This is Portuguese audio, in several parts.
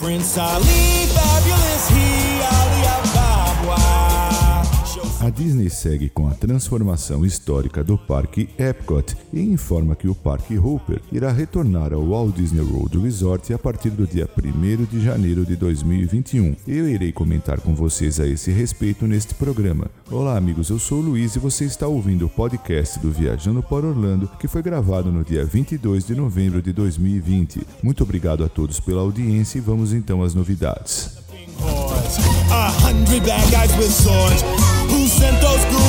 Prince Ali, fabulous he, A Disney segue com a transformação histórica do Parque Epcot e informa que o Parque Hopper irá retornar ao Walt Disney World Resort a partir do dia 1 de janeiro de 2021. Eu irei comentar com vocês a esse respeito neste programa. Olá, amigos, eu sou o Luiz e você está ouvindo o podcast do Viajando para Orlando, que foi gravado no dia 22 de novembro de 2020. Muito obrigado a todos pela audiência e vamos então às novidades. Send those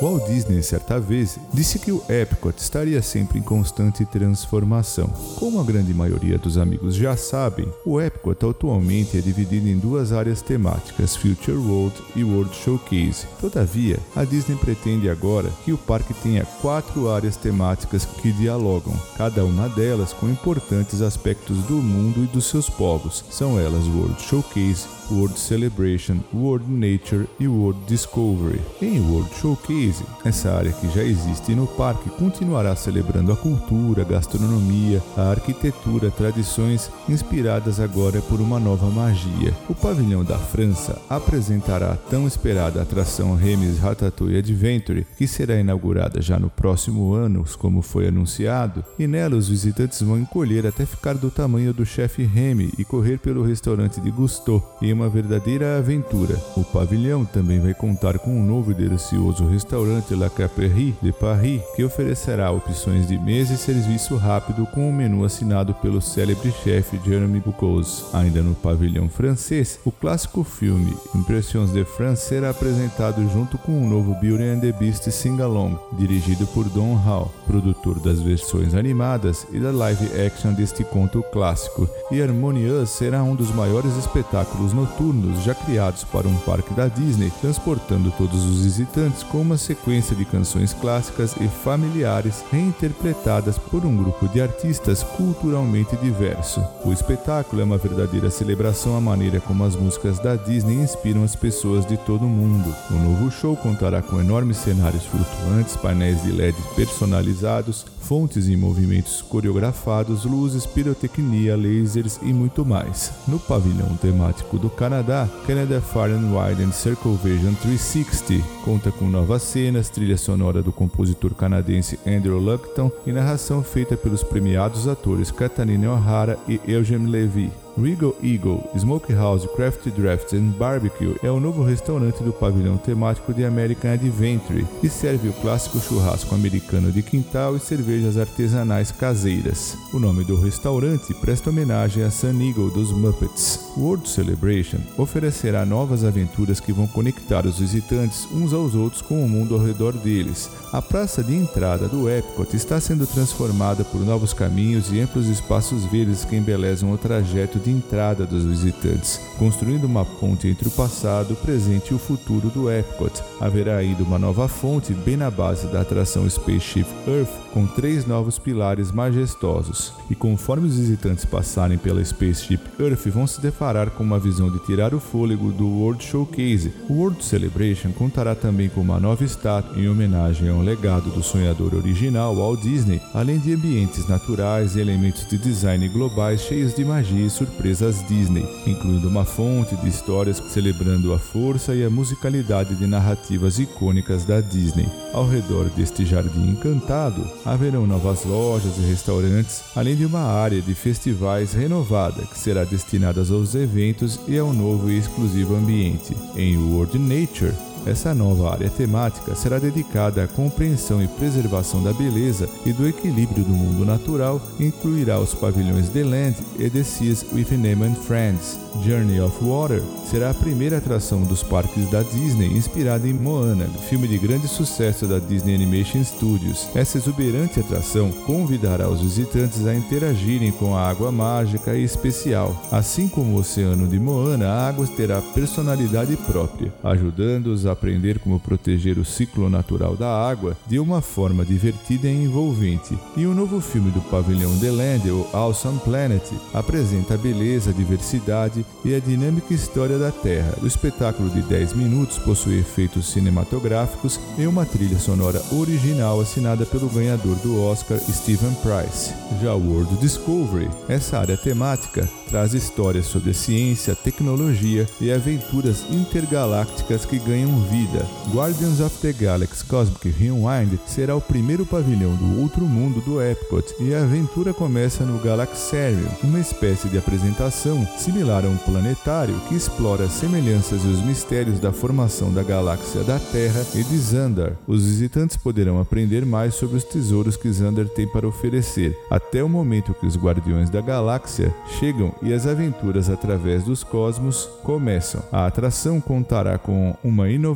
Walt Disney, certa vez, disse que o Epcot estaria sempre em constante transformação. Como a grande maioria dos amigos já sabem, o Epcot atualmente é dividido em duas áreas temáticas, Future World e World Showcase. Todavia, a Disney pretende agora que o parque tenha quatro áreas temáticas que dialogam, cada uma delas com importantes aspectos do mundo e dos seus povos. São elas World Showcase, World Celebration, World Nature e World Discovery. Em World Showcase, essa área que já existe no parque continuará celebrando a cultura, a gastronomia, a arquitetura, tradições inspiradas agora por uma nova magia. O pavilhão da França apresentará a tão esperada atração Remis Ratatouille Adventure, que será inaugurada já no próximo ano, como foi anunciado, e nela os visitantes vão encolher até ficar do tamanho do chefe Remy e correr pelo restaurante de Gusteau em uma verdadeira aventura. O pavilhão também vai contar com um novo e delicioso restaurante La Caperie de Paris, que oferecerá opções de mesa e serviço rápido com um menu assinado pelo célebre chefe Jeremy Bocuse. Ainda no pavilhão francês, o clássico filme Impressions de France será apresentado junto com um novo Beauty and the Beast Sing-Along, dirigido por Don Hall, produtor das versões animadas e da live action deste conto clássico. E Harmonious será um dos maiores espetáculos no noturnos já criados para um parque da Disney, transportando todos os visitantes com uma sequência de canções clássicas e familiares reinterpretadas por um grupo de artistas culturalmente diverso. O espetáculo é uma verdadeira celebração à maneira como as músicas da Disney inspiram as pessoas de todo o mundo. O novo show contará com enormes cenários flutuantes, painéis de LED personalizados, fontes e movimentos coreografados, luzes, pirotecnia, lasers e muito mais. No pavilhão temático do Canadá, Canada Far and Wide and Circle Vision 360 conta com novas cenas, trilha sonora do compositor canadense Andrew Luckton e narração feita pelos premiados atores Katarina O'Hara e Eugene Levy. Regal Eagle Smokehouse Craft Drafts and Barbecue é o novo restaurante do pavilhão temático de American Adventure e serve o clássico churrasco americano de quintal e cervejas artesanais caseiras. O nome do restaurante presta homenagem a Sun Eagle dos Muppets. World Celebration oferecerá novas aventuras que vão conectar os visitantes uns aos outros com o mundo ao redor deles. A praça de entrada do Epcot está sendo transformada por novos caminhos e amplos espaços verdes que embelezam o trajeto de de entrada dos visitantes, construindo uma ponte entre o passado, o presente e o futuro do Epcot. Haverá ainda uma nova fonte bem na base da atração Spaceship Earth, com três novos pilares majestosos. E conforme os visitantes passarem pela Spaceship Earth, vão se deparar com uma visão de tirar o fôlego do World Showcase. O World Celebration contará também com uma nova estátua em homenagem ao legado do sonhador original Walt Disney, além de ambientes naturais e elementos de design globais cheios de magia e surpresa surpresas Disney, incluindo uma fonte de histórias celebrando a força e a musicalidade de narrativas icônicas da Disney. Ao redor deste jardim encantado, haverão novas lojas e restaurantes, além de uma área de festivais renovada que será destinada aos eventos e ao novo e exclusivo ambiente. Em World Nature, essa nova área temática será dedicada à compreensão e preservação da beleza e do equilíbrio do mundo natural e incluirá os pavilhões The Land e The Seas with Nemo and Friends. Journey of Water será a primeira atração dos parques da Disney inspirada em Moana, filme de grande sucesso da Disney Animation Studios. Essa exuberante atração convidará os visitantes a interagirem com a água mágica e especial. Assim como o oceano de Moana, a água terá personalidade própria, ajudando-os a aprender como proteger o ciclo natural da água de uma forma divertida e envolvente. E o novo filme do pavilhão The Land, o Awesome Planet, apresenta a beleza, a diversidade e a dinâmica história da Terra. O espetáculo de 10 minutos possui efeitos cinematográficos e uma trilha sonora original assinada pelo ganhador do Oscar Stephen Price. Já o World Discovery, essa área temática, traz histórias sobre ciência, tecnologia e aventuras intergalácticas que ganham vida. Guardians of the Galaxy Cosmic Rewind será o primeiro pavilhão do outro mundo do Epcot e a aventura começa no Galaxarium, uma espécie de apresentação similar a um planetário que explora as semelhanças e os mistérios da formação da galáxia da Terra e de Xandar. Os visitantes poderão aprender mais sobre os tesouros que Xandar tem para oferecer, até o momento que os Guardiões da Galáxia chegam e as aventuras através dos cosmos começam. A atração contará com uma inovação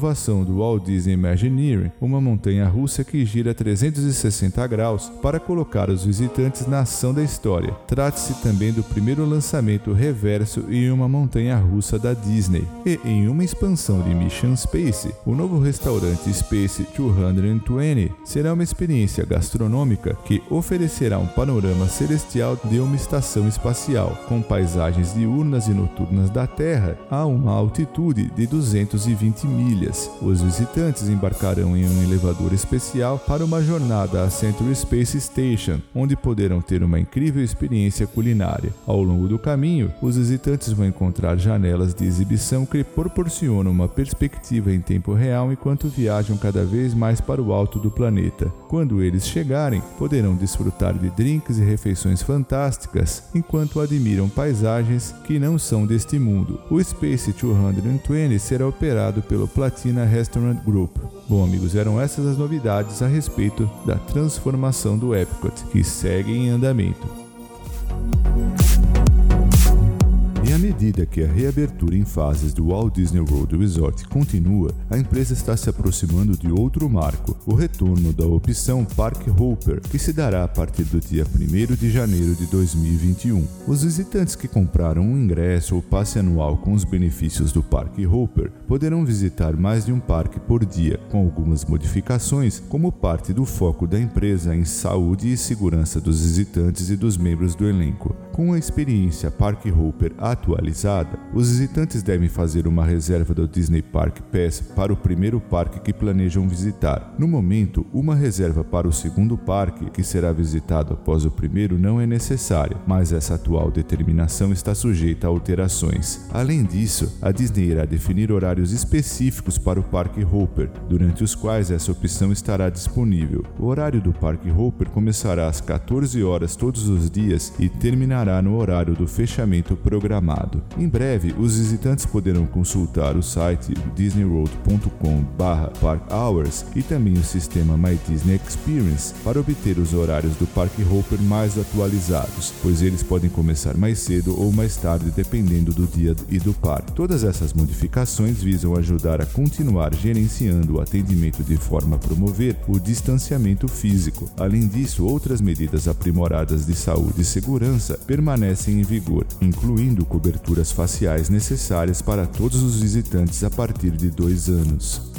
do Walt Disney Imagineering, uma montanha russa que gira 360 graus para colocar os visitantes na ação da história. Trata-se também do primeiro lançamento reverso em uma montanha russa da Disney. E em uma expansão de Mission Space, o novo restaurante Space 220 será uma experiência gastronômica que oferecerá um panorama celestial de uma estação espacial, com paisagens diurnas e noturnas da Terra a uma altitude de 220 milhas. Os visitantes embarcarão em um elevador especial para uma jornada à Century Space Station, onde poderão ter uma incrível experiência culinária. Ao longo do caminho, os visitantes vão encontrar janelas de exibição que proporcionam uma perspectiva em tempo real enquanto viajam cada vez mais para o alto do planeta. Quando eles chegarem, poderão desfrutar de drinks e refeições fantásticas enquanto admiram paisagens que não são deste mundo. O Space 220 será operado pelo Platina Restaurant Group. Bom, amigos, eram essas as novidades a respeito da transformação do Epcot, que segue em andamento. E à medida que a reabertura em fases do Walt Disney World Resort continua, a empresa está se aproximando de outro marco, o retorno da opção Park Hopper, que se dará a partir do dia 1 de janeiro de 2021. Os visitantes que compraram um ingresso ou passe anual com os benefícios do Park Hopper poderão visitar mais de um parque por dia, com algumas modificações, como parte do foco da empresa em saúde e segurança dos visitantes e dos membros do elenco. Com a experiência Park Hopper atualizada, os visitantes devem fazer uma reserva do Disney Park Pass para o primeiro parque que planejam visitar. No momento, uma reserva para o segundo parque, que será visitado após o primeiro, não é necessária, mas essa atual determinação está sujeita a alterações. Além disso, a Disney irá definir horários específicos para o Parque Hopper, durante os quais essa opção estará disponível. O horário do Parque Hopper começará às 14 horas todos os dias e terminará no horário do fechamento programado. Em breve, os visitantes poderão consultar o site disneyworld.com/parkhours e também o sistema My Disney Experience para obter os horários do Parque Hopper mais atualizados, pois eles podem começar mais cedo ou mais tarde dependendo do dia e do parque. Todas essas modificações visam ajudar a continuar gerenciando o atendimento de forma a promover o distanciamento físico. Além disso, outras medidas aprimoradas de saúde e segurança permanecem em vigor, incluindo coberturas faciais necessárias para todos os visitantes a partir de dois anos.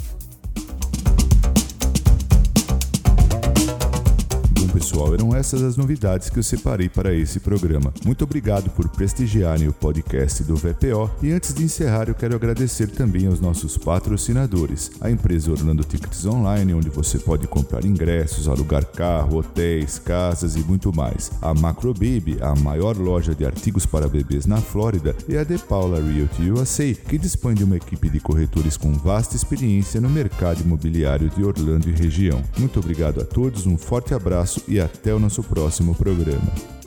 Pessoal, eram essas as novidades que eu separei para esse programa. Muito obrigado por prestigiarem o podcast do VPO e antes de encerrar eu quero agradecer também aos nossos patrocinadores, a empresa Orlando Tickets Online, onde você pode comprar ingressos, alugar carro, hotéis, casas e muito mais, a Macro Baby, a maior loja de artigos para bebês na Flórida, e a The Paula Realty USA, que dispõe de uma equipe de corretores com vasta experiência no mercado imobiliário de Orlando e região. Muito obrigado a todos, um forte abraço e até o nosso próximo programa.